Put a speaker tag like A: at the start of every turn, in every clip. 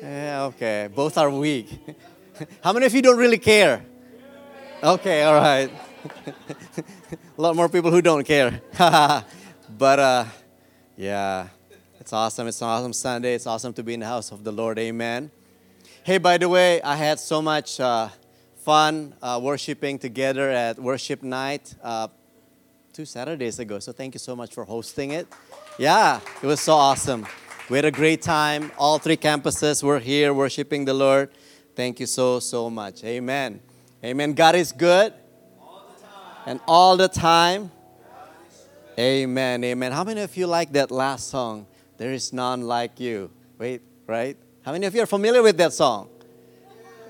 A: Yeah, okay. Both are weak. How many of you don't really care? Okay, all right. A lot more people who don't care. but uh, yeah, it's awesome. It's an awesome Sunday. It's awesome to be in the house of the Lord. Amen. Hey, by the way, I had so much uh, fun uh, worshiping together at worship night uh, two Saturdays ago. So thank you so much for hosting it. Yeah, it was so awesome. We had a great time. All three campuses were here worshiping the Lord. Thank you so, so much. Amen. Amen. God is good. And all the time. Amen. Amen. How many of you like that last song? There is none like you. Wait, right? How many of you are familiar with that song?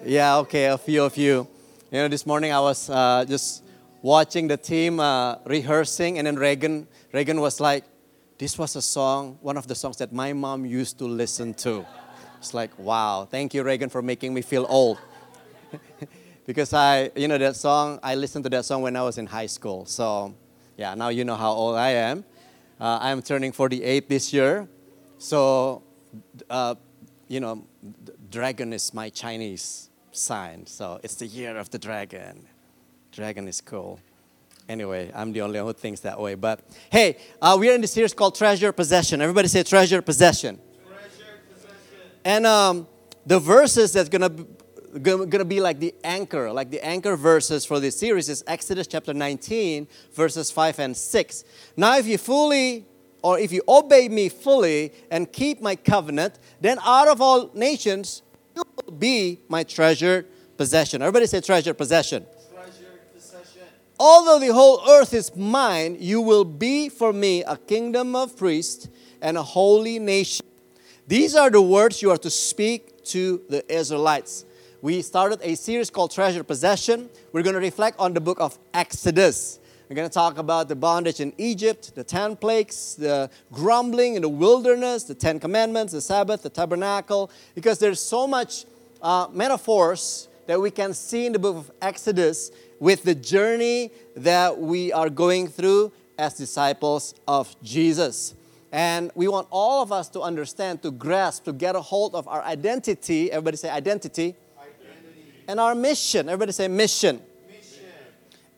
A: Yeah, okay, a few of you. You know, this morning I was uh, just watching the team uh, rehearsing, and then Reagan, Reagan was like, this was a song, one of the songs that my mom used to listen to. It's like, wow, thank you, Reagan, for making me feel old. because I, you know, that song, I listened to that song when I was in high school. So, yeah, now you know how old I am. Uh, I'm turning 48 this year. So, uh, you know, dragon is my Chinese sign. So, it's the year of the dragon. Dragon is cool. Anyway, I'm the only one who thinks that way. But hey, uh, we are in the series called Treasure Possession. Everybody say Treasure Possession. Treasure Possession. And um, the verses that's gonna gonna be like the anchor, like the anchor verses for this series is Exodus chapter 19, verses 5 and 6. Now, if you fully or if you obey me fully and keep my covenant, then out of all nations you will be my treasured possession. Everybody say treasure possession. Although the whole earth is mine, you will be for me a kingdom of priests and a holy nation. These are the words you are to speak to the Israelites. We started a series called Treasure Possession. We're going to reflect on the book of Exodus. We're going to talk about the bondage in Egypt, the 10 plagues, the grumbling in the wilderness, the 10 commandments, the Sabbath, the tabernacle, because there's so much uh, metaphors that we can see in the book of Exodus with the journey that we are going through as disciples of Jesus. And we want all of us to understand, to grasp, to get a hold of our identity. Everybody say identity. identity. And our mission. Everybody say mission. mission.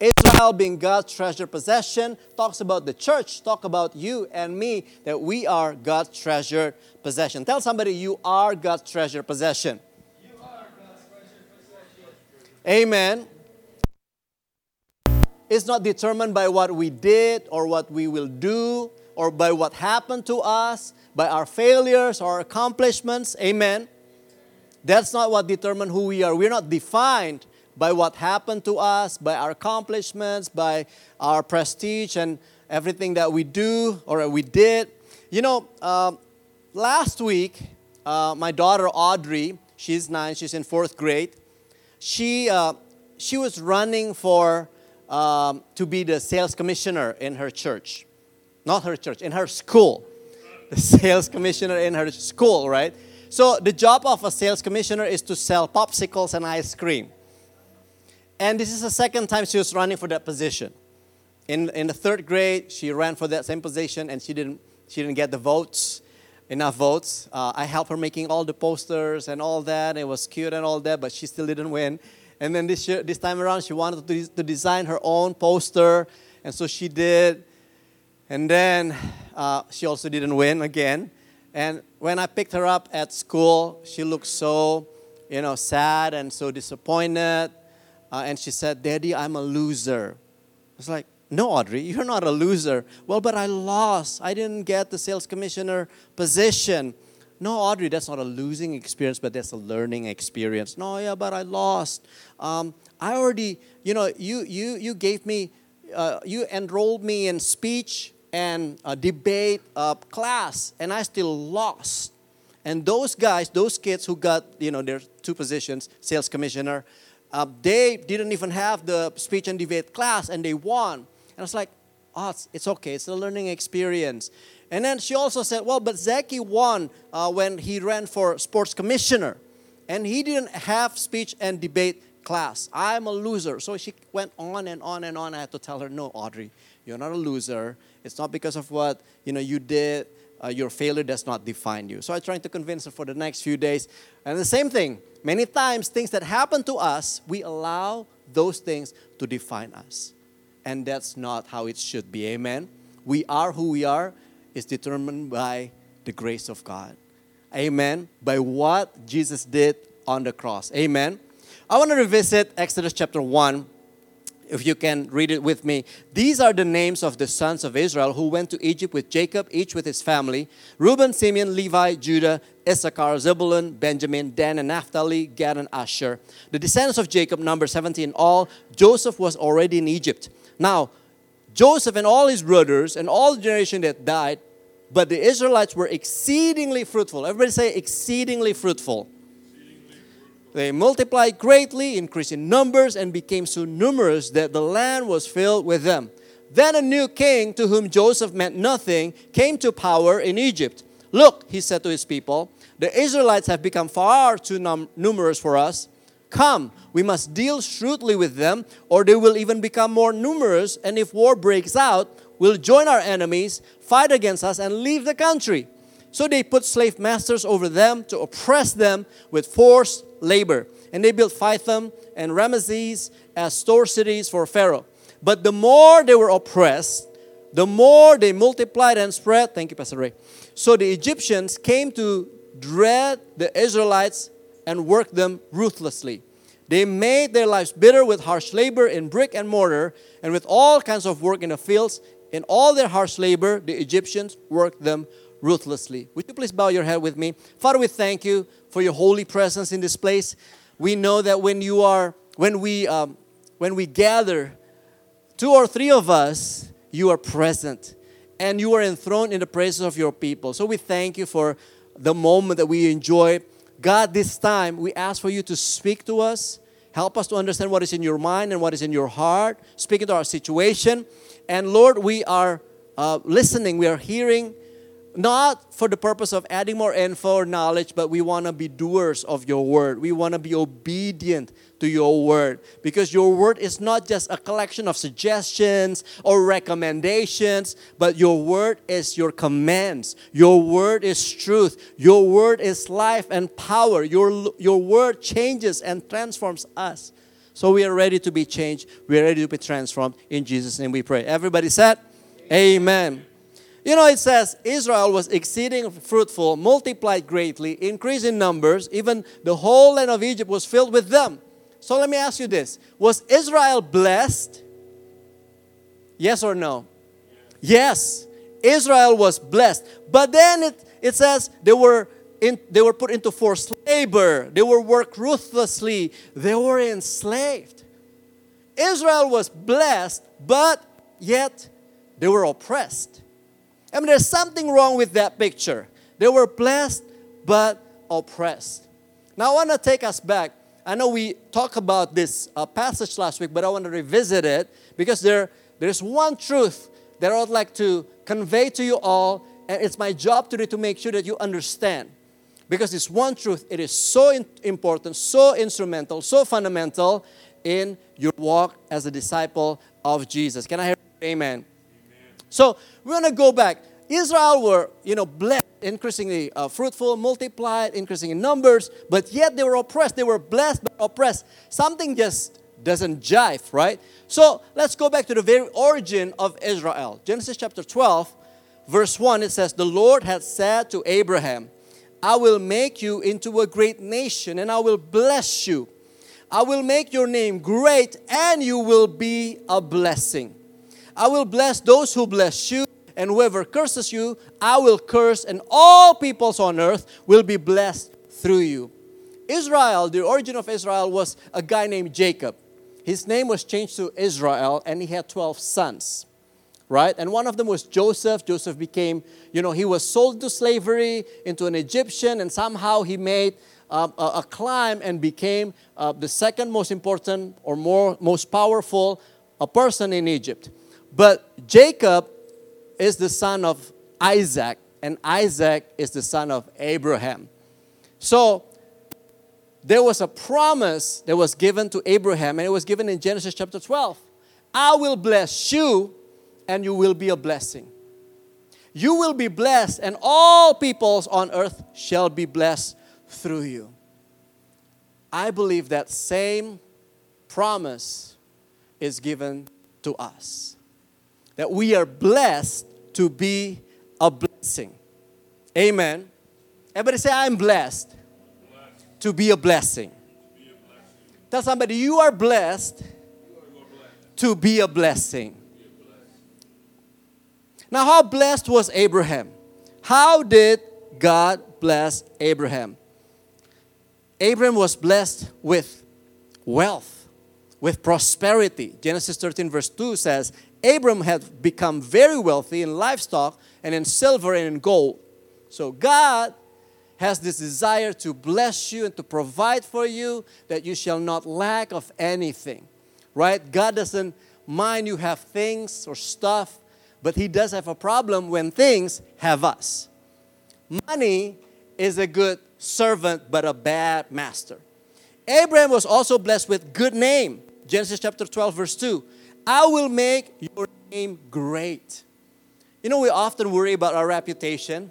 A: Israel being God's treasure possession talks about the church, talk about you and me, that we are God's treasure possession. Tell somebody you are God's treasure possession. You are God's treasure possession. Amen is not determined by what we did or what we will do or by what happened to us, by our failures or accomplishments. Amen. That's not what determines who we are. We're not defined by what happened to us, by our accomplishments, by our prestige and everything that we do or we did. You know, uh, last week, uh, my daughter Audrey, she's nine, she's in fourth grade. She uh, she was running for um, to be the sales commissioner in her church. Not her church, in her school. The sales commissioner in her school, right? So the job of a sales commissioner is to sell popsicles and ice cream. And this is the second time she was running for that position. In, in the third grade, she ran for that same position and she didn't, she didn't get the votes, enough votes. Uh, I helped her making all the posters and all that. It was cute and all that, but she still didn't win. And then this, year, this time around, she wanted to, to design her own poster. And so she did. And then uh, she also didn't win again. And when I picked her up at school, she looked so, you know, sad and so disappointed. Uh, and she said, Daddy, I'm a loser. I was like, no, Audrey, you're not a loser. Well, but I lost. I didn't get the sales commissioner position. No, Audrey, that's not a losing experience, but that's a learning experience. No, yeah, but I lost. Um, I already, you know, you you you gave me, uh, you enrolled me in speech and debate uh, class, and I still lost. And those guys, those kids who got, you know, their two positions, sales commissioner, uh, they didn't even have the speech and debate class, and they won. And I was like, oh, it's, it's okay. It's a learning experience. And then she also said, well, but Zaki won uh, when he ran for sports commissioner. And he didn't have speech and debate class. I'm a loser. So she went on and on and on. I had to tell her, no, Audrey, you're not a loser. It's not because of what you know you did uh, your failure does not define you. So I tried to convince her for the next few days. And the same thing, many times things that happen to us, we allow those things to define us. And that's not how it should be. Amen. We are who we are is determined by the grace of God. Amen. By what Jesus did on the cross. Amen. I want to revisit Exodus chapter 1 if you can read it with me. These are the names of the sons of Israel who went to Egypt with Jacob, each with his family Reuben, Simeon, Levi, Judah, Issachar, Zebulun, Benjamin, Dan, and Naphtali, Gad, and Asher. The descendants of Jacob, number 70 in all. Joseph was already in Egypt. Now, Joseph and all his brothers and all the generation that died, but the Israelites were exceedingly fruitful. Everybody say exceedingly fruitful they multiplied greatly, increased in numbers, and became so numerous that the land was filled with them. Then a new king, to whom Joseph meant nothing, came to power in Egypt. Look, he said to his people, the Israelites have become far too num- numerous for us. Come, we must deal shrewdly with them, or they will even become more numerous, and if war breaks out, we'll join our enemies, fight against us, and leave the country. So they put slave masters over them to oppress them with forced labor. And they built Pithom and Ramesses as store cities for Pharaoh. But the more they were oppressed, the more they multiplied and spread. Thank you, Pastor Ray. So the Egyptians came to dread the Israelites and worked them ruthlessly. They made their lives bitter with harsh labor in brick and mortar and with all kinds of work in the fields. In all their harsh labor, the Egyptians worked them ruthlessly. Would you please bow your head with me? Father, we thank you for your holy presence in this place. We know that when you are, when we, um, when we gather, two or three of us, you are present and you are enthroned in the presence of your people. So we thank you for the moment that we enjoy. God, this time we ask for you to speak to us. Help us to understand what is in your mind and what is in your heart. Speak into our situation. And Lord, we are uh, listening, we are hearing not for the purpose of adding more info or knowledge, but we want to be doers of your word. We want to be obedient to your word because your word is not just a collection of suggestions or recommendations, but your word is your commands. Your word is truth. Your word is life and power. Your, your word changes and transforms us. So we are ready to be changed. We are ready to be transformed. In Jesus' name we pray. Everybody said, Amen. Amen. You know, it says Israel was exceeding fruitful, multiplied greatly, increased in numbers. Even the whole land of Egypt was filled with them. So let me ask you this Was Israel blessed? Yes or no? Yes. Israel was blessed. But then it, it says they were, in, they were put into forced labor, they were worked ruthlessly, they were enslaved. Israel was blessed, but yet they were oppressed. I mean, there's something wrong with that picture. They were blessed but oppressed. Now, I want to take us back. I know we talked about this uh, passage last week, but I want to revisit it because there, there's one truth that I would like to convey to you all, and it's my job today to make sure that you understand. Because this one truth, it is so in- important, so instrumental, so fundamental in your walk as a disciple of Jesus. Can I hear amen? So we're going to go back. Israel were, you know, blessed, increasingly uh, fruitful, multiplied, increasing in numbers, but yet they were oppressed. They were blessed but oppressed. Something just doesn't jive, right? So let's go back to the very origin of Israel. Genesis chapter 12, verse 1, it says, The Lord had said to Abraham, I will make you into a great nation and I will bless you. I will make your name great and you will be a blessing. I will bless those who bless you, and whoever curses you, I will curse, and all peoples on earth will be blessed through you. Israel, the origin of Israel was a guy named Jacob. His name was changed to Israel, and he had 12 sons, right? And one of them was Joseph. Joseph became, you know, he was sold to slavery into an Egyptian, and somehow he made um, a, a, climb and became uh, the second most important or more most powerful a person in Egypt. But Jacob is the son of Isaac, and Isaac is the son of Abraham. So there was a promise that was given to Abraham, and it was given in Genesis chapter 12. I will bless you, and you will be a blessing. You will be blessed, and all peoples on earth shall be blessed through you. I believe that same promise is given to us. That we are blessed to be a blessing. Amen. Everybody say, I'm blessed, blessed. to be a blessing. Be a blessing. Tell somebody, you are blessed, you are blessed. to be a blessing. Now, how blessed was Abraham? How did God bless Abraham? Abraham was blessed with wealth, with prosperity. Genesis 13, verse 2 says, Abram had become very wealthy in livestock and in silver and in gold. So God has this desire to bless you and to provide for you that you shall not lack of anything. Right? God doesn't mind you have things or stuff but he does have a problem when things have us. Money is a good servant, but a bad master. Abraham was also blessed with good name. Genesis chapter 12, verse 2. I will make your name great. You know, we often worry about our reputation.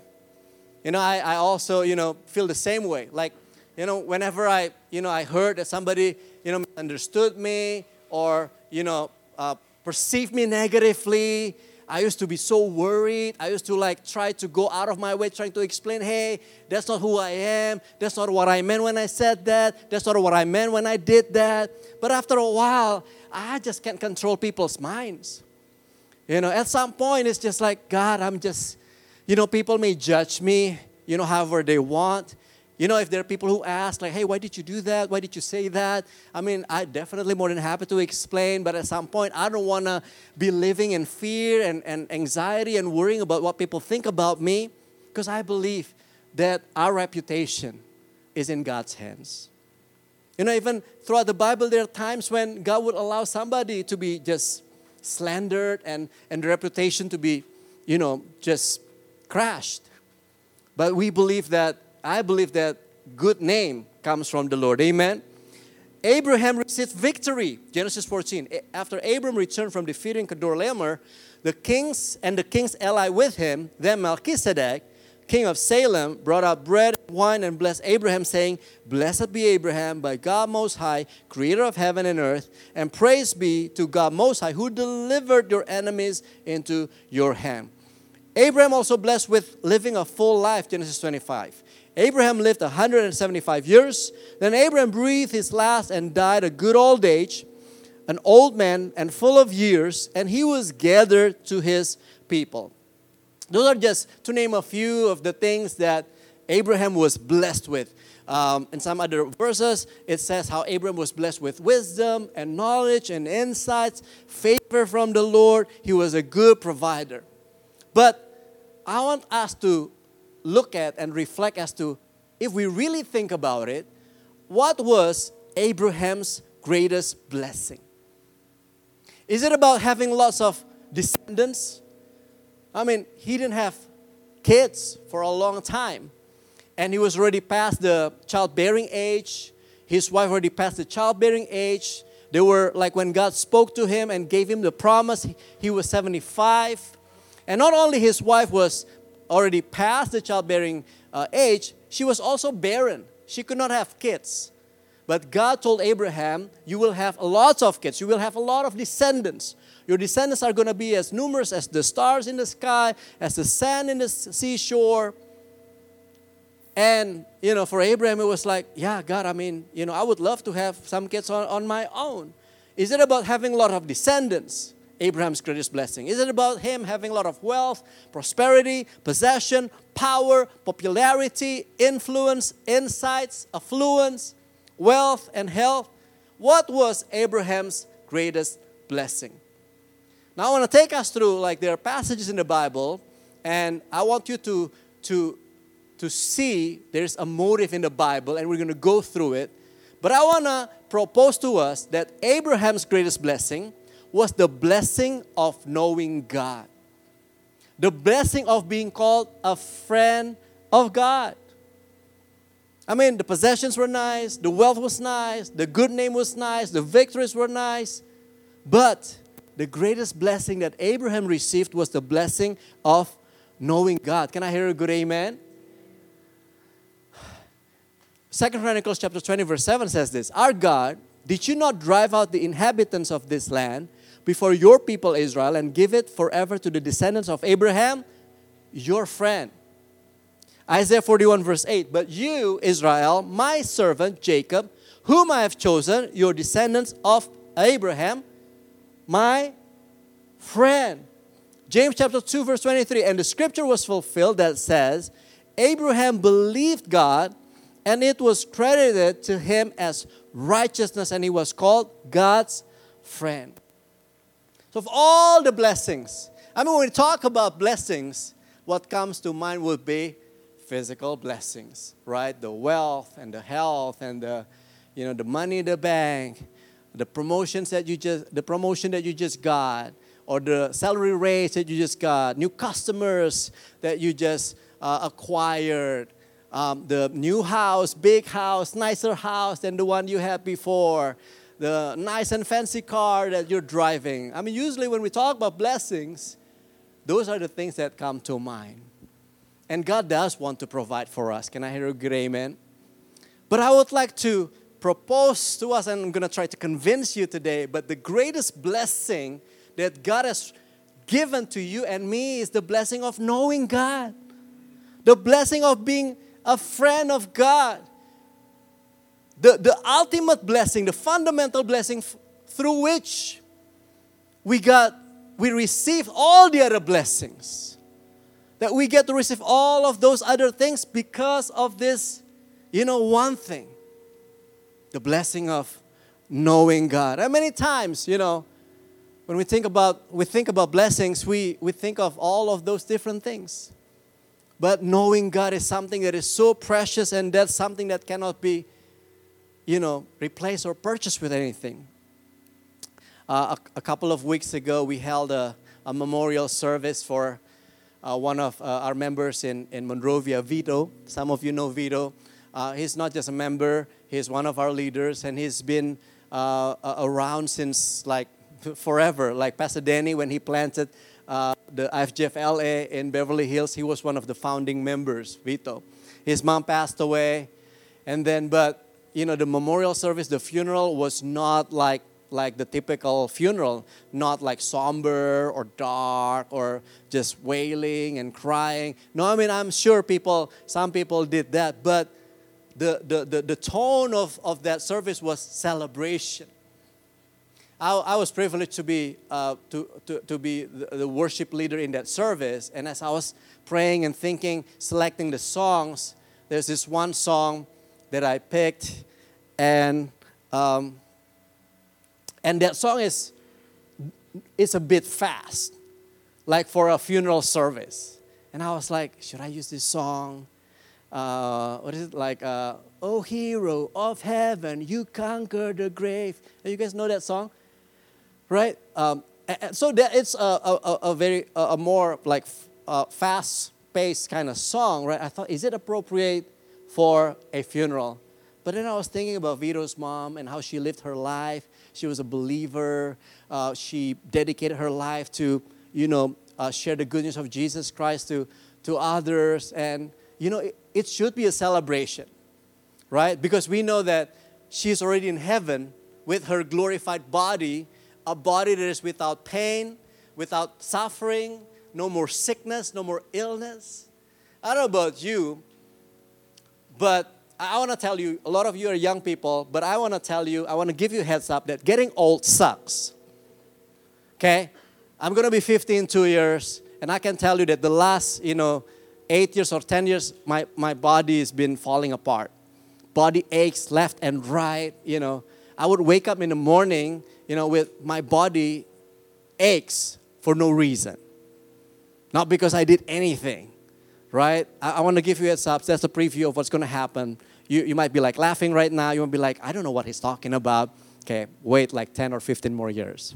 A: You know, I, I also, you know, feel the same way. Like, you know, whenever I, you know, I heard that somebody, you know, understood me or, you know, uh, perceived me negatively, I used to be so worried. I used to like try to go out of my way trying to explain, hey, that's not who I am. That's not what I meant when I said that. That's not what I meant when I did that. But after a while, I just can't control people's minds. You know, at some point, it's just like, God, I'm just, you know, people may judge me, you know, however they want. You know, if there are people who ask, like, hey, why did you do that? Why did you say that? I mean, I definitely more than happy to explain, but at some point, I don't want to be living in fear and, and anxiety and worrying about what people think about me because I believe that our reputation is in God's hands. You know, even throughout the Bible, there are times when God would allow somebody to be just slandered and, and reputation to be, you know, just crashed. But we believe that I believe that good name comes from the Lord. Amen. Abraham received victory. Genesis 14. After Abram returned from defeating Kedorlaomer, the kings and the king's ally with him, then Melchizedek, king of Salem, brought out bread and wine and blessed Abraham, saying, Blessed be Abraham by God Most High, creator of heaven and earth, and praise be to God Most High, who delivered your enemies into your hand. Abraham also blessed with living a full life, Genesis 25. Abraham lived 175 years. Then Abraham breathed his last and died a good old age, an old man and full of years, and he was gathered to his people. Those are just to name a few of the things that Abraham was blessed with. Um, in some other verses, it says how Abraham was blessed with wisdom and knowledge and insights, favor from the Lord. He was a good provider. But I want us to look at and reflect as to if we really think about it, what was Abraham's greatest blessing? Is it about having lots of descendants? I mean, he didn't have kids for a long time, and he was already past the childbearing age. His wife already passed the childbearing age. They were like when God spoke to him and gave him the promise, he was 75. And not only his wife was already past the childbearing uh, age, she was also barren. She could not have kids. But God told Abraham, You will have lots of kids. You will have a lot of descendants. Your descendants are going to be as numerous as the stars in the sky, as the sand in the seashore. And, you know, for Abraham, it was like, Yeah, God, I mean, you know, I would love to have some kids on, on my own. Is it about having a lot of descendants? Abraham's greatest blessing? Is it about him having a lot of wealth, prosperity, possession, power, popularity, influence, insights, affluence, wealth, and health? What was Abraham's greatest blessing? Now I want to take us through like there are passages in the Bible, and I want you to to to see there's a motive in the Bible, and we're going to go through it. But I want to propose to us that Abraham's greatest blessing was the blessing of knowing God, the blessing of being called a friend of God. I mean, the possessions were nice, the wealth was nice, the good name was nice, the victories were nice, but the greatest blessing that Abraham received was the blessing of knowing God. Can I hear a good amen? Second Chronicles chapter 20, verse 7 says this Our God, did you not drive out the inhabitants of this land before your people Israel and give it forever to the descendants of Abraham, your friend? Isaiah 41, verse 8 But you, Israel, my servant Jacob, whom I have chosen, your descendants of Abraham, my friend. James chapter 2, verse 23 And the scripture was fulfilled that says, Abraham believed God and it was credited to him as righteousness, and he was called God's friend. Of all the blessings, I mean, when we talk about blessings, what comes to mind would be physical blessings, right? The wealth and the health and the, you know, the money in the bank, the promotions that you just, the promotion that you just got, or the salary raise that you just got, new customers that you just uh, acquired, um, the new house, big house, nicer house than the one you had before, the nice and fancy car that you're driving. I mean, usually when we talk about blessings, those are the things that come to mind. And God does want to provide for us. Can I hear a good amen? But I would like to propose to us, and I'm going to try to convince you today, but the greatest blessing that God has given to you and me is the blessing of knowing God, the blessing of being a friend of God. The, the ultimate blessing, the fundamental blessing f- through which we got, we receive all the other blessings. That we get to receive all of those other things because of this, you know, one thing the blessing of knowing God. And many times, you know, when we think about we think about blessings, we, we think of all of those different things. But knowing God is something that is so precious and that's something that cannot be, you know, replace or purchase with anything. Uh, a, a, couple of weeks ago, we held a, a memorial service for uh, one of uh, our members in, in Monrovia, Vito. Some of you know Vito. Uh, he's not just a member, he's one of our leaders, and he's been uh, around since like forever. Like Pastor Danny, when he planted uh, the IFGF LA in Beverly Hills. He was one of the founding members, Vito. His mom passed away, and then, but you know, the memorial service, the funeral was not like like the typical funeral, not like somber or dark or just wailing and crying. No, I mean, I'm sure people, some people did that, but the, the, the, the tone of, of that service was celebration. I, I was privileged to be, uh, to, to, to be the, the worship leader in that service. And as I was praying and thinking, selecting the songs, there's this one song that I picked, and um, and that song is it's a bit fast, like for a funeral service. And I was like, should I use this song? Uh, what is it like? Uh, oh, hero of heaven, you conquer the grave. You guys know that song? right? Um, so that it's a, a, a very a more like uh, fast-paced kind of song, right? I thought, is it appropriate for a funeral? But then I was thinking about Vito's mom and how she lived her life. She was a believer. Uh, she dedicated her life to, you know, uh, share the good news of Jesus Christ to, to others. And, you know, it, it should be a celebration, right? Because we know that she's already in heaven with her glorified body a body that is without pain, without suffering, no more sickness, no more illness. I don't know about you, but I want to tell you, a lot of you are young people, but I want to tell you, I want to give you a heads up that getting old sucks. Okay? I'm going to be 50 in two years, and I can tell you that the last, you know, eight years or 10 years, my, my body has been falling apart. Body aches left and right, you know. I would wake up in the morning you know, with my body aches for no reason. Not because I did anything, right? I, I want to give you a heads up. That's a preview of what's going to happen. You, you might be like laughing right now. You might be like, I don't know what he's talking about. Okay, wait like 10 or 15 more years,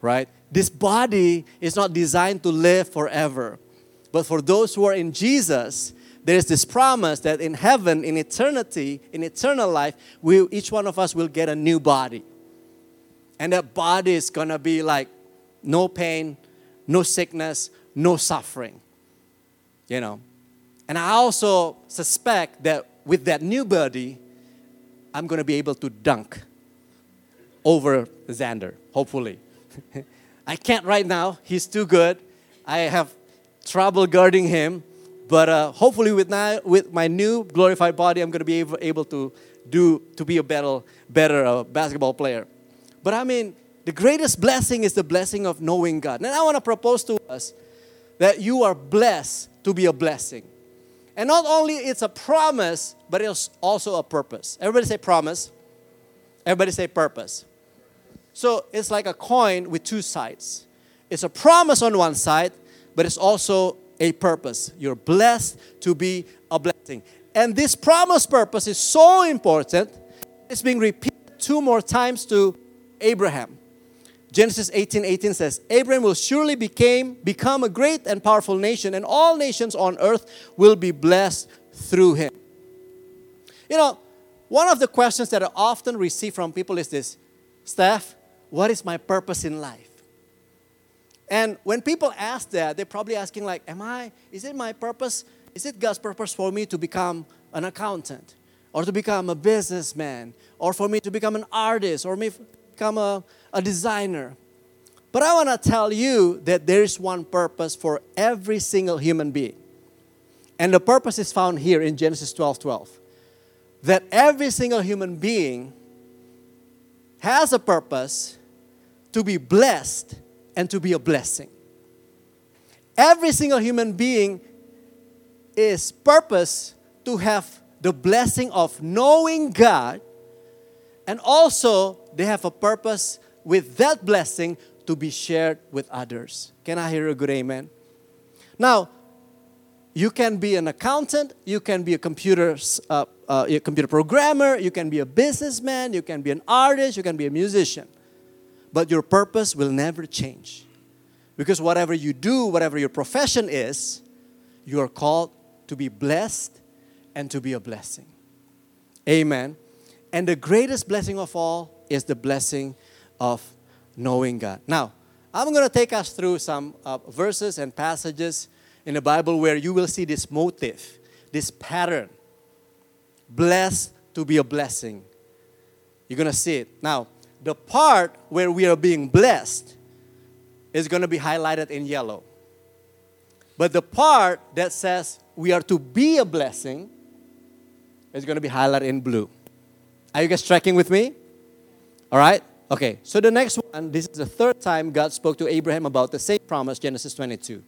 A: right? This body is not designed to live forever. But for those who are in Jesus, there is this promise that in heaven, in eternity, in eternal life, we, each one of us will get a new body. And that body is gonna be like no pain, no sickness, no suffering. You know. And I also suspect that with that new body, I'm going to be able to dunk over Xander, hopefully. I can't right now. He's too good. I have trouble guarding him. But uh, hopefully, with, now, with my new glorified body, I'm going to be able, able to do to be a better, better uh, basketball player. But I mean, the greatest blessing is the blessing of knowing God. And I want to propose to us that you are blessed to be a blessing. And not only it's a promise, but it's also a purpose. Everybody say promise. Everybody say purpose. So it's like a coin with two sides. It's a promise on one side, but it's also a purpose. You're blessed to be a blessing. And this promise purpose is so important, it's being repeated two more times to Abraham. Genesis 18 18 says, Abraham will surely became, become a great and powerful nation, and all nations on earth will be blessed through him. You know, one of the questions that I often receive from people is this Steph, what is my purpose in life? And when people ask that, they're probably asking, like, Am I, is it my purpose? Is it God's purpose for me to become an accountant? Or to become a businessman? Or for me to become an artist? Or me become a, a designer. But I want to tell you that there is one purpose for every single human being. And the purpose is found here in Genesis 12 12. That every single human being has a purpose to be blessed and to be a blessing. Every single human being is purpose to have the blessing of knowing God and also, they have a purpose with that blessing to be shared with others. Can I hear a good amen? Now, you can be an accountant, you can be a computer, uh, uh, a computer programmer, you can be a businessman, you can be an artist, you can be a musician. But your purpose will never change. Because whatever you do, whatever your profession is, you are called to be blessed and to be a blessing. Amen. And the greatest blessing of all is the blessing of knowing God. Now, I'm going to take us through some uh, verses and passages in the Bible where you will see this motive, this pattern. Blessed to be a blessing. You're going to see it. Now, the part where we are being blessed is going to be highlighted in yellow. But the part that says we are to be a blessing is going to be highlighted in blue. Are you guys tracking with me? All right? Okay, so the next one, this is the third time God spoke to Abraham about the same promise, Genesis 22.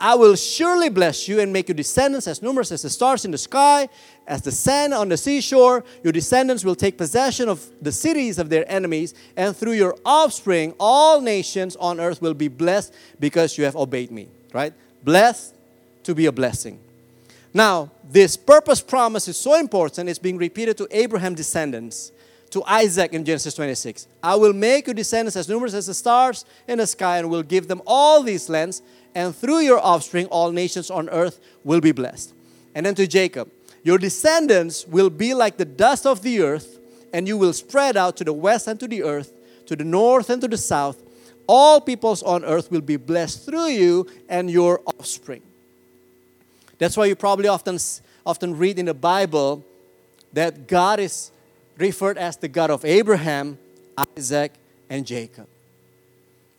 A: I will surely bless you and make your descendants as numerous as the stars in the sky, as the sand on the seashore. Your descendants will take possession of the cities of their enemies, and through your offspring, all nations on earth will be blessed because you have obeyed me. Right? Blessed to be a blessing. Now, this purpose promise is so important, it's being repeated to Abraham's descendants, to Isaac in Genesis 26. I will make your descendants as numerous as the stars in the sky, and will give them all these lands, and through your offspring, all nations on earth will be blessed. And then to Jacob, your descendants will be like the dust of the earth, and you will spread out to the west and to the earth, to the north and to the south. All peoples on earth will be blessed through you and your offspring. That's why you probably often, often read in the Bible that God is referred as the God of Abraham, Isaac, and Jacob.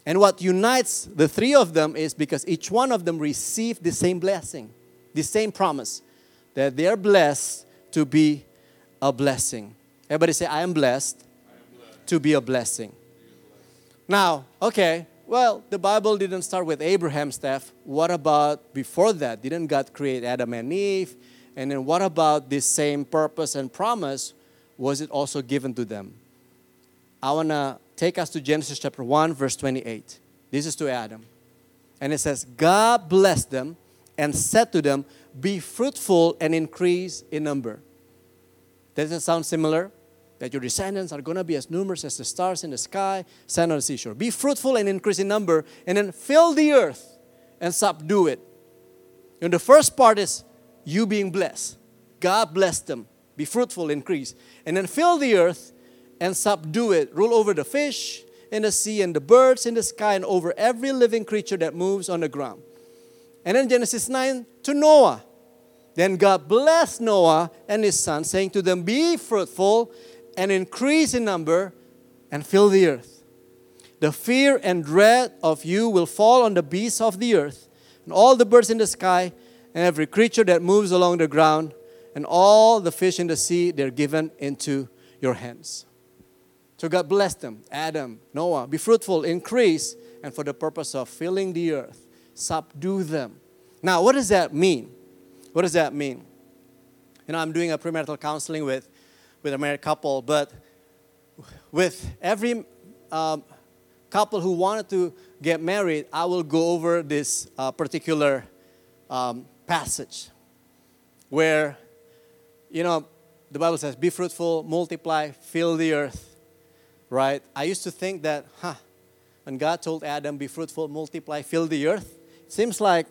A: And what unites the three of them is because each one of them received the same blessing, the same promise that they are blessed to be a blessing. Everybody say, I am blessed, I am blessed. to be a blessing. Now, okay, well, the Bible didn't start with Abraham, Steph. What about before that? Didn't God create Adam and Eve? And then what about this same purpose and promise? Was it also given to them? I want to take us to Genesis chapter 1, verse 28. This is to Adam. And it says, God blessed them and said to them, Be fruitful and increase in number. Does it sound similar? that your descendants are going to be as numerous as the stars in the sky, sand on the seashore. Be fruitful and increase in number, and then fill the earth and subdue it. And the first part is you being blessed. God blessed them. Be fruitful, increase. And then fill the earth and subdue it. Rule over the fish in the sea and the birds in the sky and over every living creature that moves on the ground. And then Genesis 9 to Noah. Then God blessed Noah and his sons, saying to them, Be fruitful and increase in number and fill the earth. The fear and dread of you will fall on the beasts of the earth, and all the birds in the sky, and every creature that moves along the ground, and all the fish in the sea, they're given into your hands. So God blessed them Adam, Noah, be fruitful, increase, and for the purpose of filling the earth, subdue them. Now, what does that mean? What does that mean? You know, I'm doing a premarital counseling with, with a married couple, but with every um, couple who wanted to get married, I will go over this uh, particular um, passage where, you know, the Bible says, be fruitful, multiply, fill the earth, right? I used to think that, huh, when God told Adam, be fruitful, multiply, fill the earth, seems like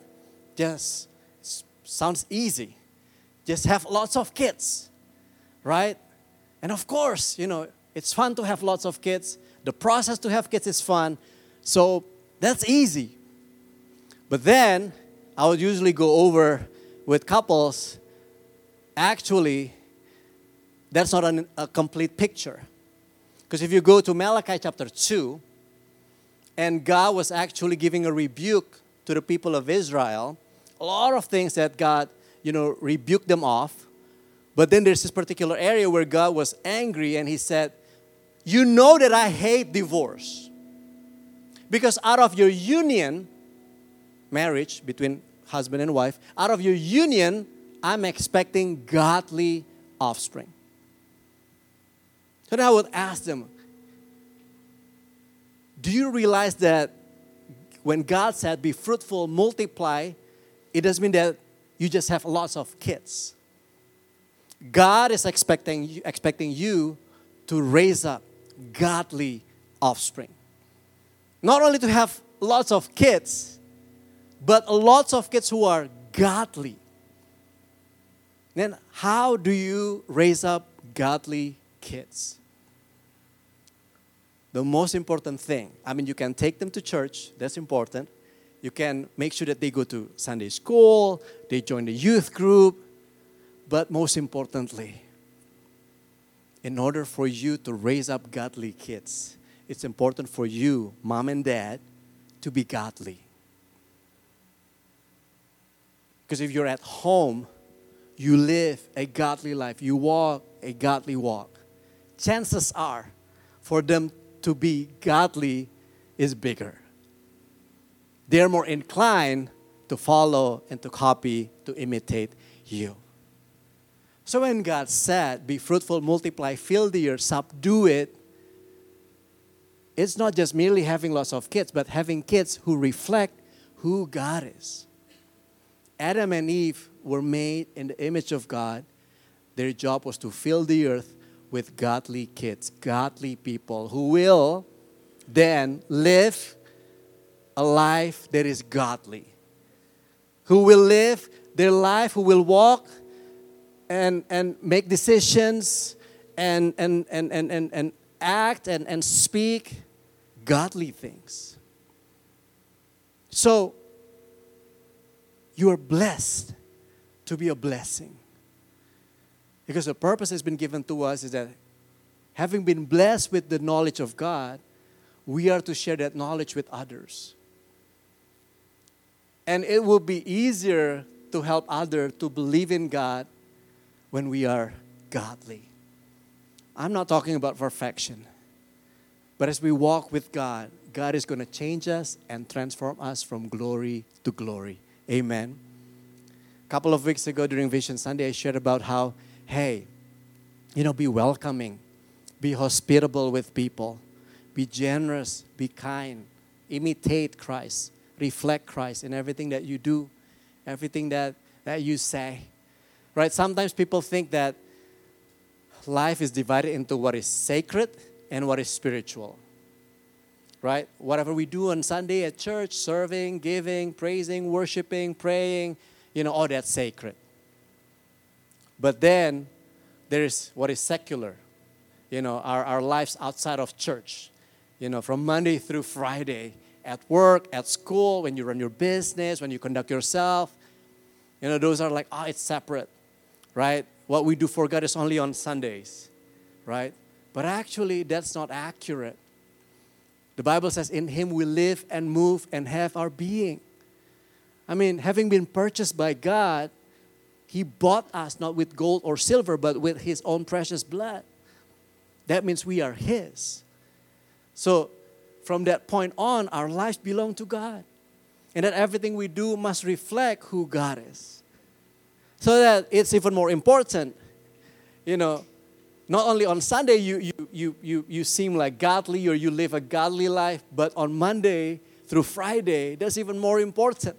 A: just sounds easy. Just have lots of kids, right? And of course, you know, it's fun to have lots of kids. The process to have kids is fun. So that's easy. But then I would usually go over with couples. Actually, that's not an, a complete picture. Because if you go to Malachi chapter 2, and God was actually giving a rebuke to the people of Israel, a lot of things that God, you know, rebuked them off. But then there's this particular area where God was angry and he said, You know that I hate divorce. Because out of your union, marriage between husband and wife, out of your union, I'm expecting godly offspring. So then I would ask them, Do you realize that when God said, Be fruitful, multiply, it doesn't mean that you just have lots of kids. God is expecting, expecting you to raise up godly offspring. Not only to have lots of kids, but lots of kids who are godly. Then, how do you raise up godly kids? The most important thing, I mean, you can take them to church, that's important. You can make sure that they go to Sunday school, they join the youth group, but most importantly, in order for you to raise up godly kids, it's important for you, mom and dad, to be godly. Because if you're at home, you live a godly life, you walk a godly walk, chances are for them to be godly is bigger. They're more inclined to follow and to copy, to imitate you. So when God said, Be fruitful, multiply, fill the earth, subdue it, it's not just merely having lots of kids, but having kids who reflect who God is. Adam and Eve were made in the image of God. Their job was to fill the earth with godly kids, godly people who will then live a life that is godly, who will live their life, who will walk and, and make decisions and, and, and, and, and, and act and, and speak godly things. So, you are blessed to be a blessing. Because the purpose has been given to us is that having been blessed with the knowledge of God, we are to share that knowledge with others. And it will be easier to help others to believe in God when we are godly. I'm not talking about perfection, but as we walk with God, God is going to change us and transform us from glory to glory. Amen. A couple of weeks ago during Vision Sunday, I shared about how, hey, you know, be welcoming, be hospitable with people, be generous, be kind, imitate Christ, reflect Christ in everything that you do, everything that, that you say right? Sometimes people think that life is divided into what is sacred and what is spiritual, right? Whatever we do on Sunday at church, serving, giving, praising, worshiping, praying, you know, all that's sacred. But then there is what is secular, you know, our, our lives outside of church, you know, from Monday through Friday, at work, at school, when you run your business, when you conduct yourself, You know, those are like, oh, it's separate, right? What we do for God is only on Sundays, right? But actually, that's not accurate. The Bible says, In Him we live and move and have our being. I mean, having been purchased by God, He bought us not with gold or silver, but with His own precious blood. That means we are His. So, from that point on, our lives belong to God and that everything we do must reflect who God is. So that it's even more important, you know, not only on Sunday you, you, you, you, you seem like godly or you live a godly life, but on Monday through Friday, that's even more important.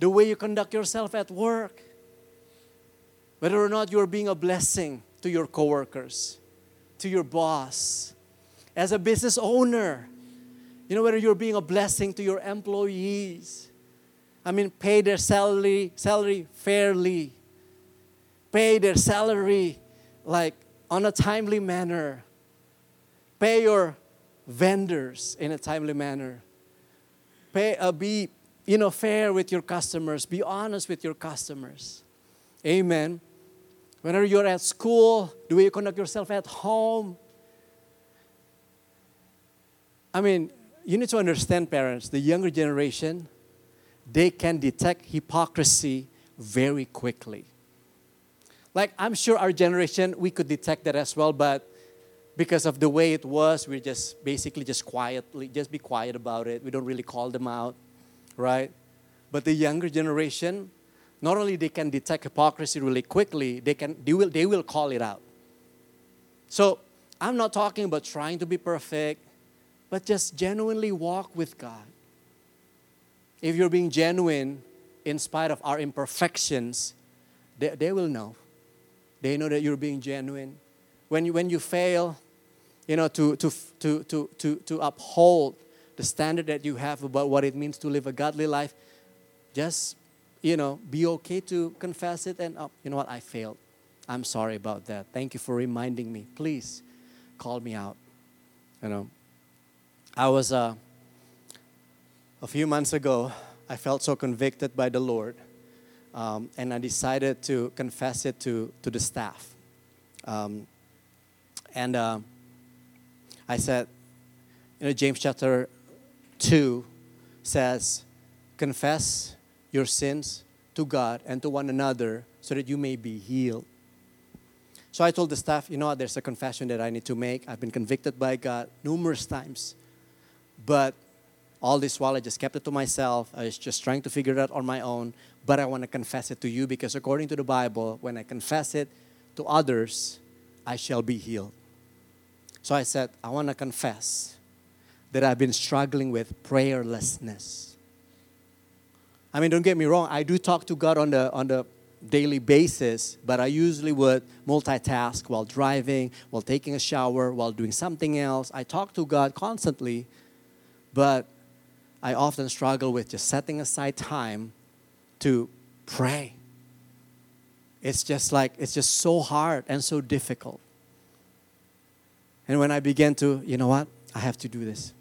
A: The way you conduct yourself at work, whether or not you're being a blessing to your coworkers, to your boss, as a business owner, you know, whether you're being a blessing to your employees. I mean, pay their salary, salary fairly. Pay their salary like on a timely manner. Pay your vendors in a timely manner. Pay, uh, be, you know, fair with your customers. Be honest with your customers. Amen. Whenever you're at school, the way you conduct yourself at home. I mean, you need to understand, parents, the younger generation, they can detect hypocrisy very quickly. Like, I'm sure our generation, we could detect that as well, but because of the way it was, we just basically just quietly, just be quiet about it. We don't really call them out, right? But the younger generation, not only they can detect hypocrisy really quickly, they can they will they will call it out. So I'm not talking about trying to be perfect but just genuinely walk with God. If you're being genuine in spite of our imperfections, they, they will know. They know that you're being genuine. When you, when you fail, you know, to, to, to, to, to, to uphold the standard that you have about what it means to live a godly life, just, you know, be okay to confess it and, oh, you know what, I failed. I'm sorry about that. Thank you for reminding me. Please call me out. You know, I was, uh, a few months ago, I felt so convicted by the Lord, um, and I decided to confess it to, to the staff. Um, and uh, I said, you know, James chapter 2 says, confess your sins to God and to one another so that you may be healed. So I told the staff, you know what, there's a confession that I need to make. I've been convicted by God numerous times. But all this while, I just kept it to myself. I was just trying to figure it out on my own. But I want to confess it to you because, according to the Bible, when I confess it to others, I shall be healed. So I said, I want to confess that I've been struggling with prayerlessness. I mean, don't get me wrong, I do talk to God on the, on the daily basis, but I usually would multitask while driving, while taking a shower, while doing something else. I talk to God constantly but I often struggle with just setting aside time to pray. It's just like, it's just so hard and so difficult. And when I began to, you know what, I have to do this.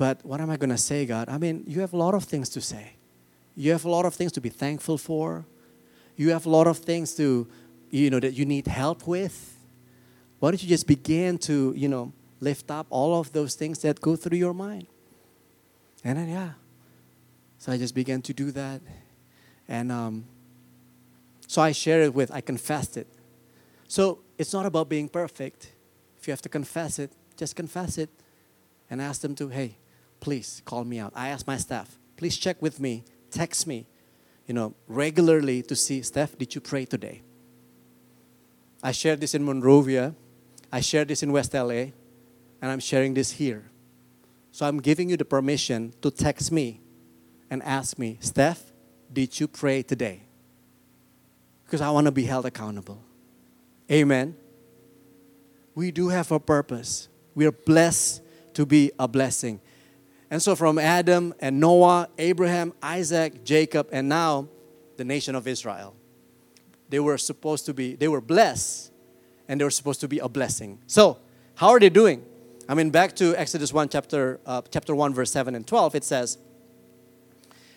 A: But what am I going to say, God? I mean, you have a lot of things to say. You have a lot of things to be thankful for. You have a lot of things to, you know, that you need help with. Why don't you just begin to, you know, lift up all of those things that go through your mind? And then, yeah. So I just began to do that. And um, so I shared it with, I confessed it. So it's not about being perfect. If you have to confess it, just confess it. And ask them to, hey, please call me out. I ask my staff, please check with me, text me, you know, regularly to see, Steph, did you pray today? I shared this in Monrovia. I shared this in West LA. And I'm sharing this here. So I'm giving you the permission to text me and ask me, Steph, did you pray today? Because I want to be held accountable. Amen. We do have a purpose. We are blessed to be a blessing. And so, from Adam and Noah, Abraham, Isaac, Jacob, and now the nation of Israel, they were supposed to be, they were blessed and they were supposed to be a blessing. So, how are they doing? I mean, back to Exodus 1, chapter, uh, chapter 1, verse 7 and 12, it says,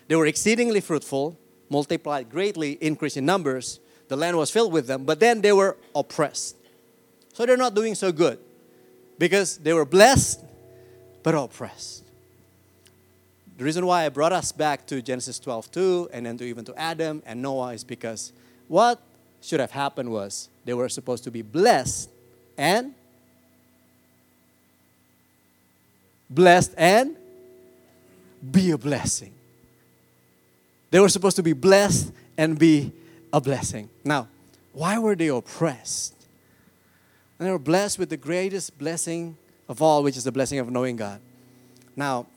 A: They were exceedingly fruitful multiplied greatly, increased in numbers. The land was filled with them, but then they were oppressed. So they're not doing so good because they were blessed but oppressed. The reason why I brought us back to Genesis 12 2 and then to even to Adam and Noah is because what should have happened was they were supposed to be blessed and blessed and be a blessing. They were supposed to be blessed and be a blessing. Now, why were they oppressed? And they were blessed with the greatest blessing of all, which is the blessing of knowing God. Now,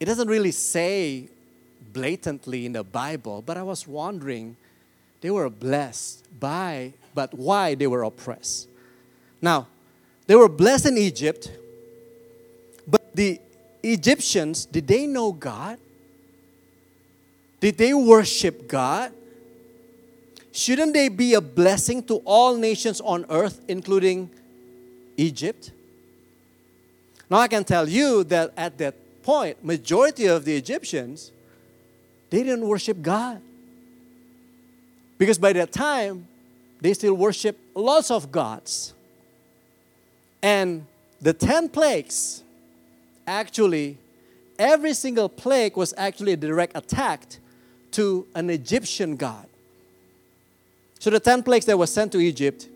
A: it doesn't really say blatantly in the Bible, but I was wondering they were blessed by, but why they were oppressed. Now, they were blessed in Egypt, but the Egyptians, did they know God? Did they worship God? Shouldn't they be a blessing to all nations on earth, including Egypt? Now I can tell you that at that point, majority of the Egyptians, they didn't worship God. Because by that time, they still worship lots of gods. And the 10 plagues, actually, every single plague was actually a direct attack to an Egyptian god. So the 10 plagues that were sent to Egypt,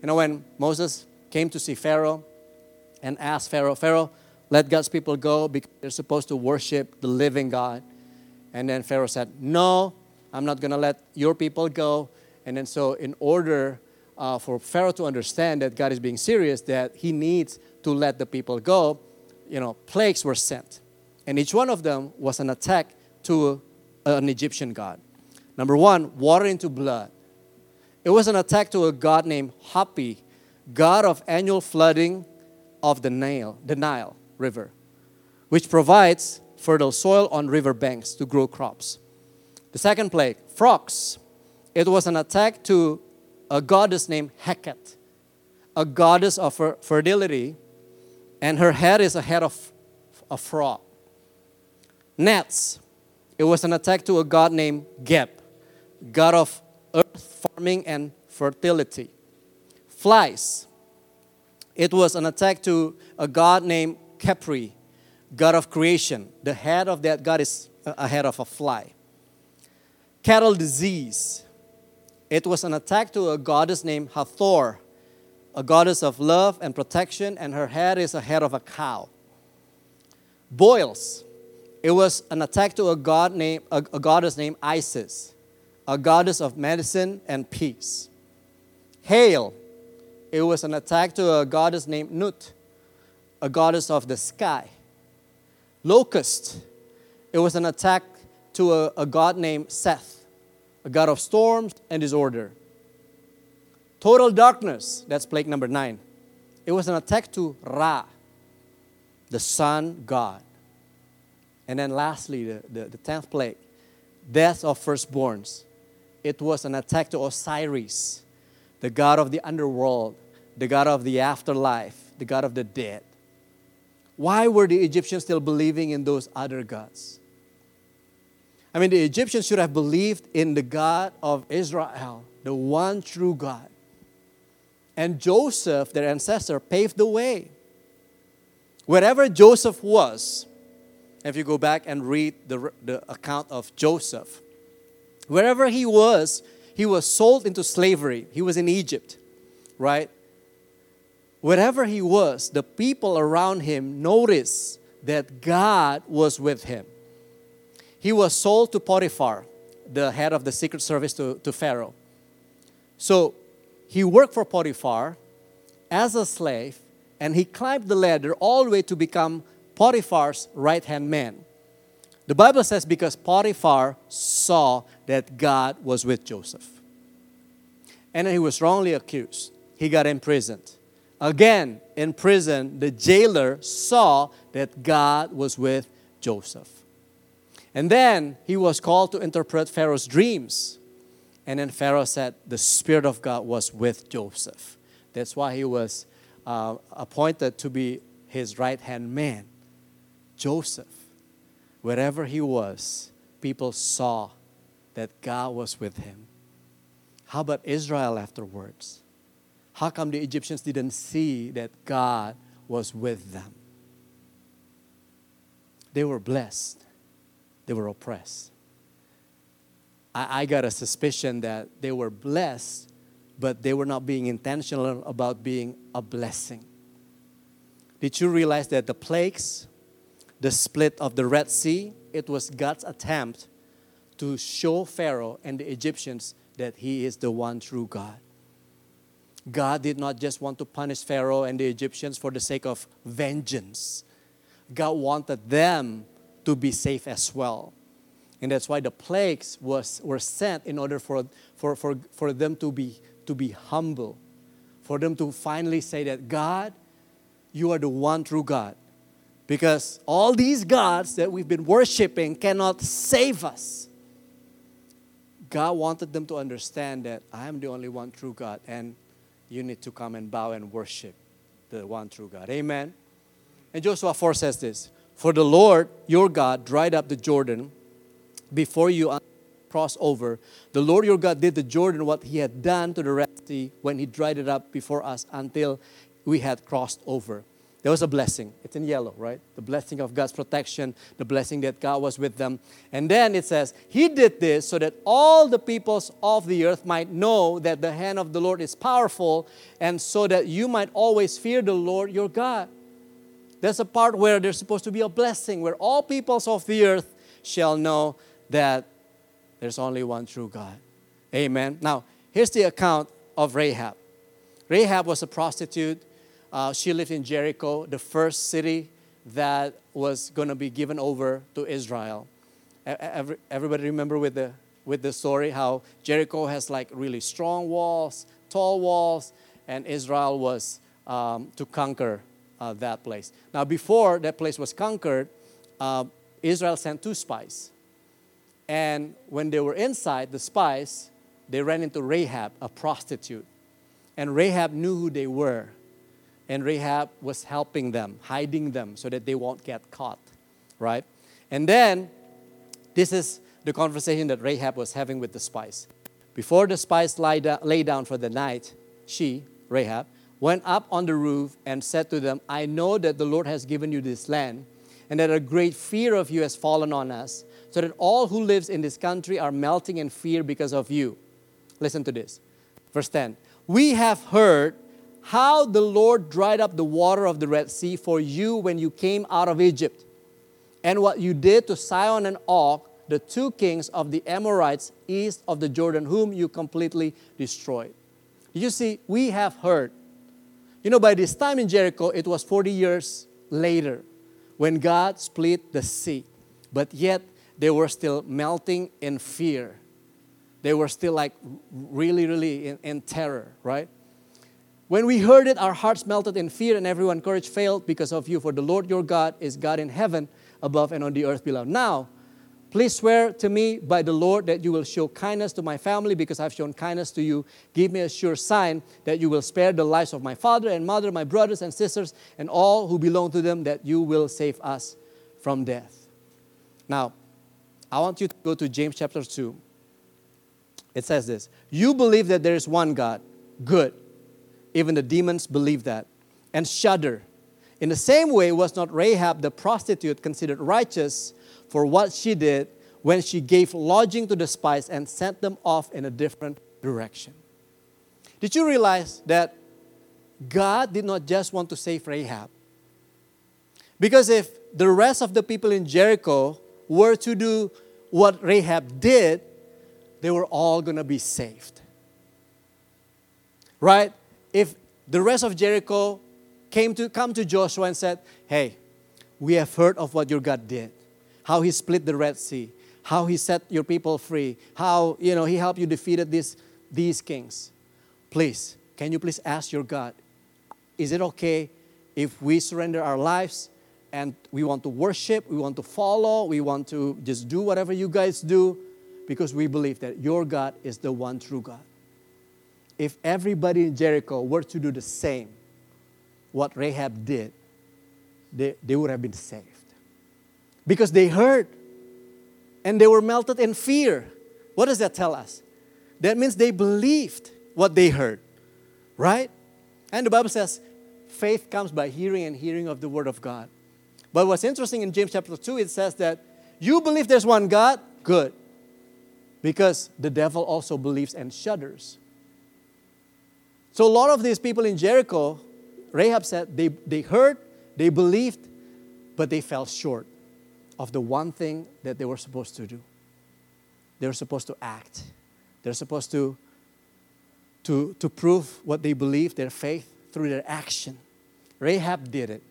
A: you know, when Moses came to see Pharaoh and asked Pharaoh, Pharaoh, let God's people go because they're supposed to worship the living God. And then Pharaoh said, No, I'm not going to let your people go. And then, so, in order uh, for Pharaoh to understand that God is being serious, that he needs to let the people go, you know, plagues were sent. And each one of them was an attack to an Egyptian god. Number one, water into blood. It was an attack to a god named Hapi, god of annual flooding of the Nile, the Nile River, which provides fertile soil on river banks to grow crops. The second plague, frogs. It was an attack to a goddess named Heket, a goddess of fertility, and her head is a head of a frog. Gnats. It was an attack to a god named Geb, god of earth farming and fertility. Flies. It was an attack to a god named Khepri, god of creation. The head of that god is a head of a fly. Cattle disease. It was an attack to a goddess named Hathor, a goddess of love and protection, and her head is a head of a cow. Boils. It was an attack to a god named a, a goddess named Isis, a goddess of medicine and peace. Hail. It was an attack to a goddess named Nut, a goddess of the sky. Locust. It was an attack to a, a god named Seth, a god of storms and disorder. Total darkness, that's plague number nine. It was an attack to Ra, the sun god. And then lastly, the, the, the tenth plague, death of firstborns. It was an attack to Osiris, the god of the underworld, the god of the afterlife, the god of the dead. Why were the Egyptians still believing in those other gods? I mean, the Egyptians should have believed in the God of Israel, the one true God. And Joseph, their ancestor, paved the way. Wherever Joseph was, if you go back and read the, the account of Joseph, wherever he was, he was sold into slavery. He was in Egypt, right? Wherever he was, the people around him noticed that God was with him he was sold to Potiphar, the head of the secret service to, to Pharaoh. So he worked for Potiphar as a slave, and he climbed the ladder all the way to become Potiphar's right hand man. The Bible says because Potiphar saw that God was with Joseph. And he was wrongly accused. He got imprisoned. Again, in prison, the jailer saw that God was with Joseph. And then he was called to interpret Pharaoh's dreams. And then Pharaoh said the Spirit of God was with Joseph. That's why he was uh, appointed to be his right hand man. Joseph, wherever he was, people saw that God was with him. How about Israel afterwards? How come the Egyptians didn't see that God was with them? They were blessed, they were oppressed. I, I got a suspicion that they were blessed, but they were not being intentional about being a blessing. Did you realize that the plagues, the split of the Red Sea, it was God's attempt to show Pharaoh and the Egyptians that he is the one true God. God did not just want to punish Pharaoh and the Egyptians for the sake of vengeance. God wanted them to be safe as well. And that's why the plagues was, were sent in order for, for, for, for them to be, to be humble, for them to finally say that, God, you are the one true God. Because all these gods that we've been worshiping cannot save us. God wanted them to understand that I am the only one true God, and you need to come and bow and worship the one true God. Amen. And Joshua 4 says this For the Lord your God dried up the Jordan before you cross over. The Lord your God did the Jordan what he had done to the Red Sea when he dried it up before us until we had crossed over. There was a blessing. It's in yellow, right? The blessing of God's protection, the blessing that God was with them. And then it says, He did this so that all the peoples of the earth might know that the hand of the Lord is powerful, and so that you might always fear the Lord your God. There's a part where there's supposed to be a blessing, where all peoples of the earth shall know that there's only one true God. Amen. Now, here's the account of Rahab. Rahab was a prostitute. Uh, she lived in Jericho, the first city that was going to be given over to Israel. Every, everybody remember with the with the story how Jericho has like really strong walls, tall walls, and Israel was um, to conquer uh, that place. Now, before that place was conquered, uh, Israel sent two spies and when they were inside, the spies, they ran into Rahab, a prostitute. And Rahab knew who they were. And Rahab was helping them, hiding them so that they won't get caught, right? And then, this is the conversation that Rahab was having with the spies. Before the spies lay, lay down for the night, she, Rahab, went up on the roof and said to them, I know that the Lord has given you this land, and that a great fear of you has fallen on us so that all who lives in this country are melting in fear because of you. Listen to this. Verse 10. We have heard how the Lord dried up the water of the Red Sea for you when you came out of Egypt, and what you did to Sihon and Og, the two kings of the Amorites east of the Jordan, whom you completely destroyed. You see, we have heard. You know, by this time in Jericho, it was 40 years later when God split the sea. But yet, they were still melting in fear. They were still like really, really in, in terror, right? When we heard it, our hearts melted in fear, and everyone courage failed because of you. For the Lord your God is God in heaven above and on the earth below. Now, please swear to me by the Lord that you will show kindness to my family because I've shown kindness to you. Give me a sure sign that you will spare the lives of my father and mother, my brothers and sisters, and all who belong to them, that you will save us from death. Now, I want you to go to James chapter 2. It says this You believe that there is one God. Good. Even the demons believe that and shudder. In the same way, was not Rahab the prostitute considered righteous for what she did when she gave lodging to the spies and sent them off in a different direction? Did you realize that God did not just want to save Rahab? Because if the rest of the people in Jericho were to do what Rahab did, they were all going to be saved. Right? If the rest of Jericho came to come to Joshua and said, "Hey, we have heard of what your God did. How he split the Red Sea, how he set your people free, how, you know, he helped you defeated these these kings. Please, can you please ask your God, is it okay if we surrender our lives and we want to worship, we want to follow, we want to just do whatever you guys do because we believe that your God is the one true God. If everybody in Jericho were to do the same, what Rahab did, they, they would have been saved. Because they heard. and they were melted in fear. What does that tell us? That means they believed what they heard, right? And the Bible says, faith comes by hearing and hearing of the Word of God. But what's interesting in James chapter 2, it says that you believe there's one God, good. Because the devil also believes and shudders. So a lot of these people in Jericho, Rahab said, they, they heard, they believed, but they fell short of the one thing that they were supposed to do. They were supposed to act. They're supposed to, to, to prove what they believe, their faith, through their action. Rahab did it.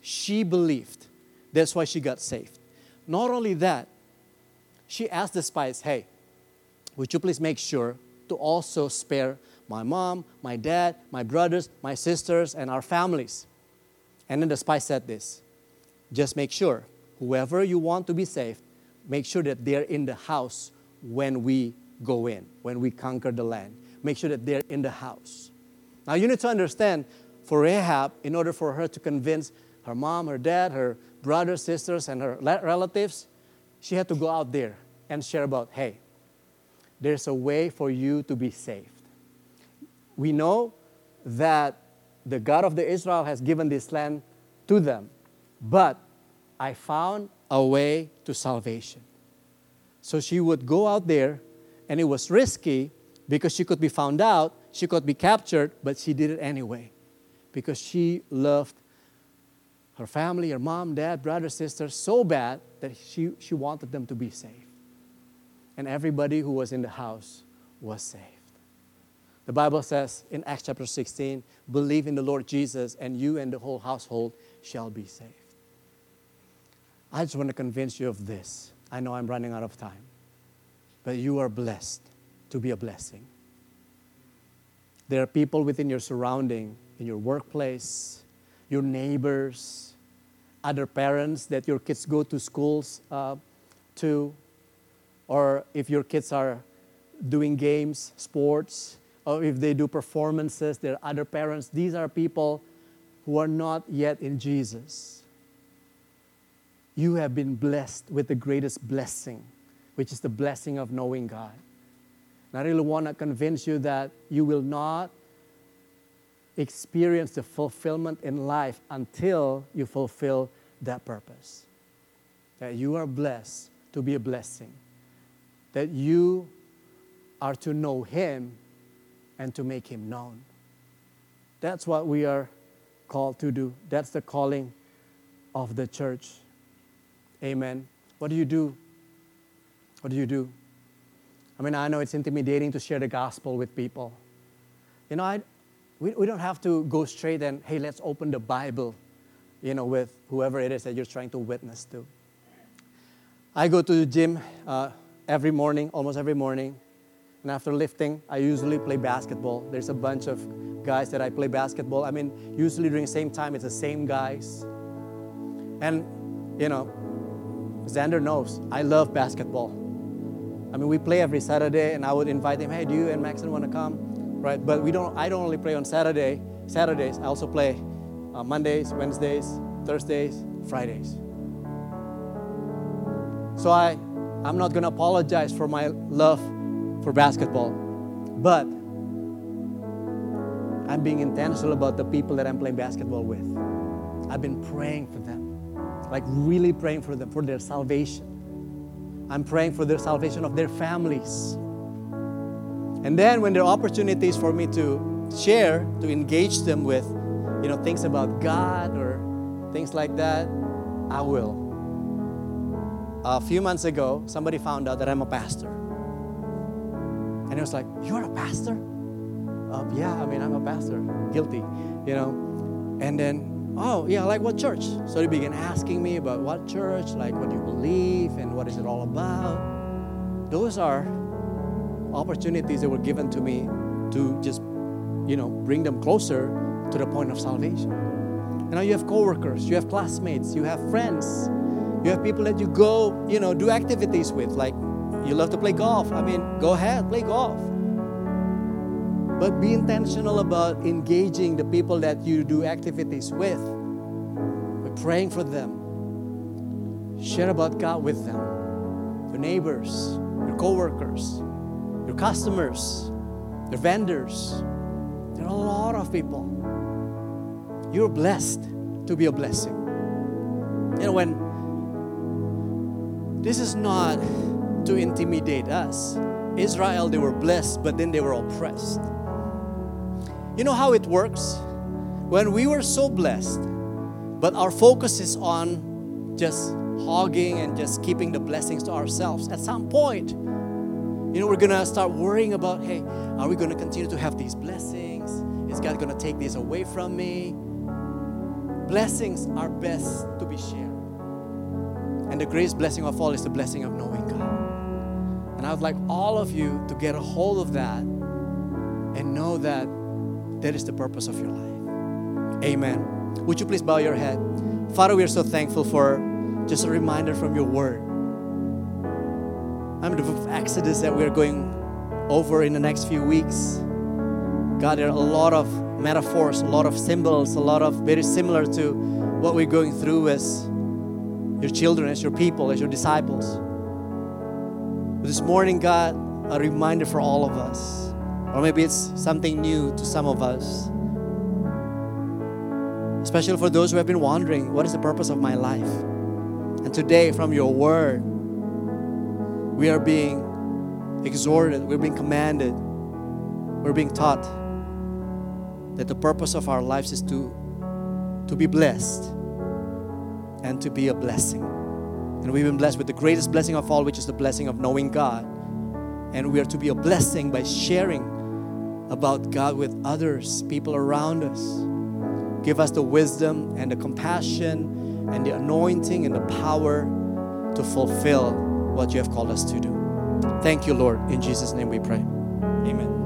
A: She believed. That's why she got saved. Not only that, she asked the spies, hey, would you please make sure to also spare my mom, my dad, my brothers, my sisters, and our families? And then the spy said this just make sure, whoever you want to be saved, make sure that they're in the house when we go in, when we conquer the land. Make sure that they're in the house. Now, you need to understand for Rahab, in order for her to convince her mom, her dad, her brothers, sisters, and her relatives, she had to go out there and share about hey, there's a way for you to be saved. We know that the God of the Israel has given this land to them, but I found a way to salvation. So she would go out there, and it was risky because she could be found out, she could be captured, but she did it anyway because she loved her family, her mom, dad, brother, sister so bad that she, she wanted them to be safe. And everybody who was in the house was saved. The Bible says in Acts chapter 16, believe in the Lord Jesus, and you and the whole household shall be saved. I just want to convince you of this. I know I'm running out of time, but you are blessed to be a blessing. There are people within your surrounding, in your workplace, your neighbors, other parents that your kids go to schools uh, to, or if your kids are doing games, sports, or if they do performances, there are other parents. These are people who are not yet in Jesus. You have been blessed with the greatest blessing, which is the blessing of knowing God. And I really want to convince you that you will not experience the fulfillment in life until you fulfill that purpose. That you are blessed to be a blessing. That you are to know Him and to make Him known. That's what we are called to do. That's the calling of the church. Amen. What do you do? What do you do? I mean, I know it's intimidating to share the gospel with people. You know, I, we, we don't have to go straight and, hey, let's open the Bible, you know, with whoever it is that you're trying to witness to. I go to the gym uh, every morning, almost every morning. And after lifting, I usually play basketball. There's a bunch of guys that I play basketball. I mean, usually during the same time, it's the same guys. And, you know, Xander knows I love basketball. I mean, we play every Saturday, and I would invite him, hey, do you and Maxon want to come? right? But we don't. I don't only play on Saturday. Saturdays. I also play uh, Mondays, Wednesdays, Thursdays, Fridays. So I, I'm not gonna apologize for my love for basketball, but I'm being intentional about the people that I'm playing basketball with. I've been praying for them, like really praying for them for their salvation. I'm praying for their salvation of their families. And then when there are opportunities for me to share, to engage them with, you know, things about God or things like that, I will. A few months ago, somebody found out that I'm a pastor. And it was like, You're a pastor? Uh, yeah, I mean, I'm a pastor. Guilty, you know. And then, oh, yeah, like what church? So they began asking me about what church, like what you believe, and what is it all about. Those are opportunities that were given to me to just, you know, bring them closer to the point of salvation. And now you have coworkers, you have classmates, you have friends, you have people that you go, you know, do activities with. Like you love to play golf. I mean, go ahead, play golf. But be intentional about engaging the people that you do activities with. By praying for them. Share about God with them. your neighbors, your coworkers, your customers, your vendors. There are a lot of people. You're blessed to be a blessing. You know, when this is not to intimidate us. Israel, they were blessed, but then they were oppressed. You know how it works? When we were so blessed, but our focus is on just hogging and just keeping the blessings to ourselves, at some point, you know, we're gonna start worrying about hey, are we gonna continue to have these blessings? Is God gonna take this away from me? Blessings are best to be shared. And the greatest blessing of all is the blessing of knowing God. And I would like all of you to get a hold of that and know that that is the purpose of your life. Amen. Would you please bow your head? Father, we are so thankful for just a reminder from your word. I'm the book of Exodus that we're going over in the next few weeks. God, there are a lot of metaphors, a lot of symbols, a lot of very similar to what we're going through as your children, as your people, as your disciples. But this morning, God, a reminder for all of us, or maybe it's something new to some of us, especially for those who have been wondering, what is the purpose of my life? And today, from your word, we are being exhorted, we're being commanded, we're being taught that the purpose of our lives is to, to be blessed and to be a blessing. And we've been blessed with the greatest blessing of all, which is the blessing of knowing God. And we are to be a blessing by sharing about God with others, people around us. Give us the wisdom and the compassion and the anointing and the power to fulfill what you have called us to do. Thank you, Lord. In Jesus' name we pray. Amen.